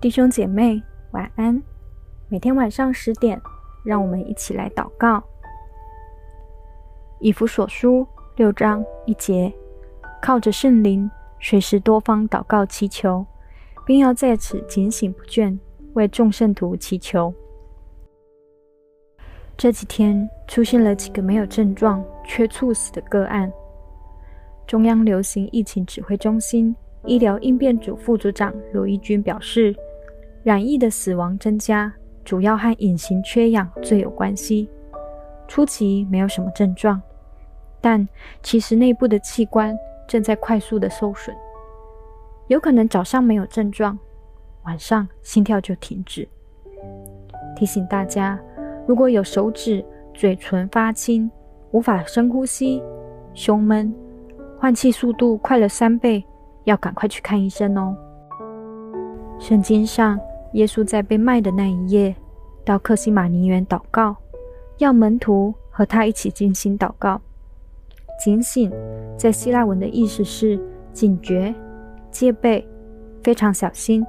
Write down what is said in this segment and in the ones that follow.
弟兄姐妹，晚安。每天晚上十点，让我们一起来祷告。以弗所书六章一节，靠着圣灵，随时多方祷告祈求，并要在此警醒不倦，为众圣徒祈求。这几天出现了几个没有症状却猝死的个案。中央流行疫情指挥中心医疗应变组副组长罗一军表示。染疫的死亡增加，主要和隐形缺氧最有关系。初期没有什么症状，但其实内部的器官正在快速的受损，有可能早上没有症状，晚上心跳就停止。提醒大家，如果有手指、嘴唇发青、无法深呼吸、胸闷、换气速度快了三倍，要赶快去看医生哦。圣经上。耶稣在被卖的那一夜，到客西马尼园祷告，要门徒和他一起静心祷告。警醒，在希腊文的意思是警觉、戒备、非常小心、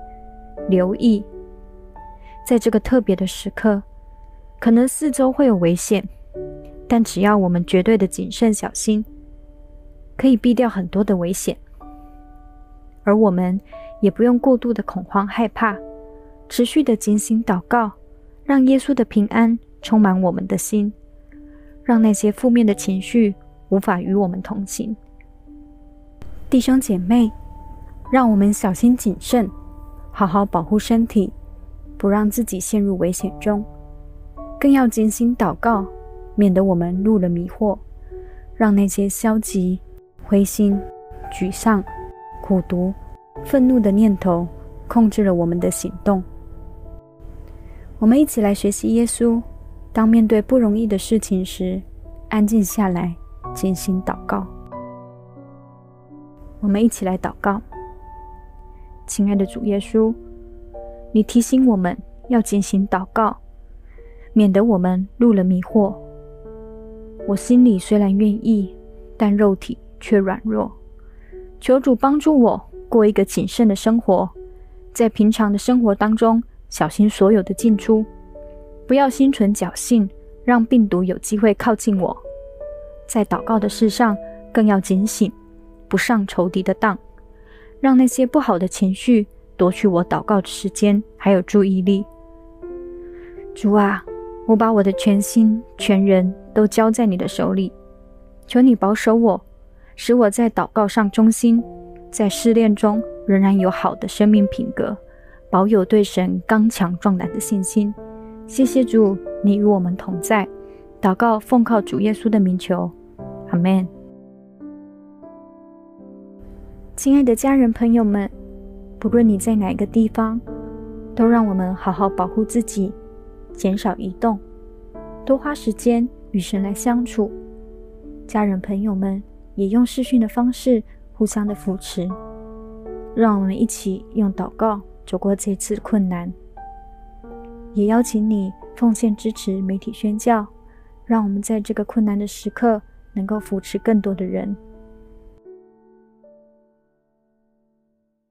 留意。在这个特别的时刻，可能四周会有危险，但只要我们绝对的谨慎小心，可以避掉很多的危险，而我们也不用过度的恐慌害怕。持续的警醒祷告，让耶稣的平安充满我们的心，让那些负面的情绪无法与我们同行。弟兄姐妹，让我们小心谨慎，好好保护身体，不让自己陷入危险中。更要警醒祷告，免得我们入了迷惑，让那些消极、灰心、沮丧、苦毒、愤怒的念头控制了我们的行动。我们一起来学习耶稣，当面对不容易的事情时，安静下来，静心祷告。我们一起来祷告，亲爱的主耶稣，你提醒我们要进行祷告，免得我们入了迷惑。我心里虽然愿意，但肉体却软弱。求主帮助我过一个谨慎的生活，在平常的生活当中。小心所有的进出，不要心存侥幸，让病毒有机会靠近我。在祷告的事上，更要警醒，不上仇敌的当，让那些不好的情绪夺去我祷告的时间还有注意力。主啊，我把我的全心全人都交在你的手里，求你保守我，使我在祷告上忠心，在试炼中仍然有好的生命品格。保有对神刚强壮胆的信心。谢谢主，你与我们同在。祷告奉靠主耶稣的名求，阿门。亲爱的家人朋友们，不论你在哪个地方，都让我们好好保护自己，减少移动，多花时间与神来相处。家人朋友们也用视讯的方式互相的扶持，让我们一起用祷告。走过这次困难，也邀请你奉献支持媒体宣教，让我们在这个困难的时刻能够扶持更多的人。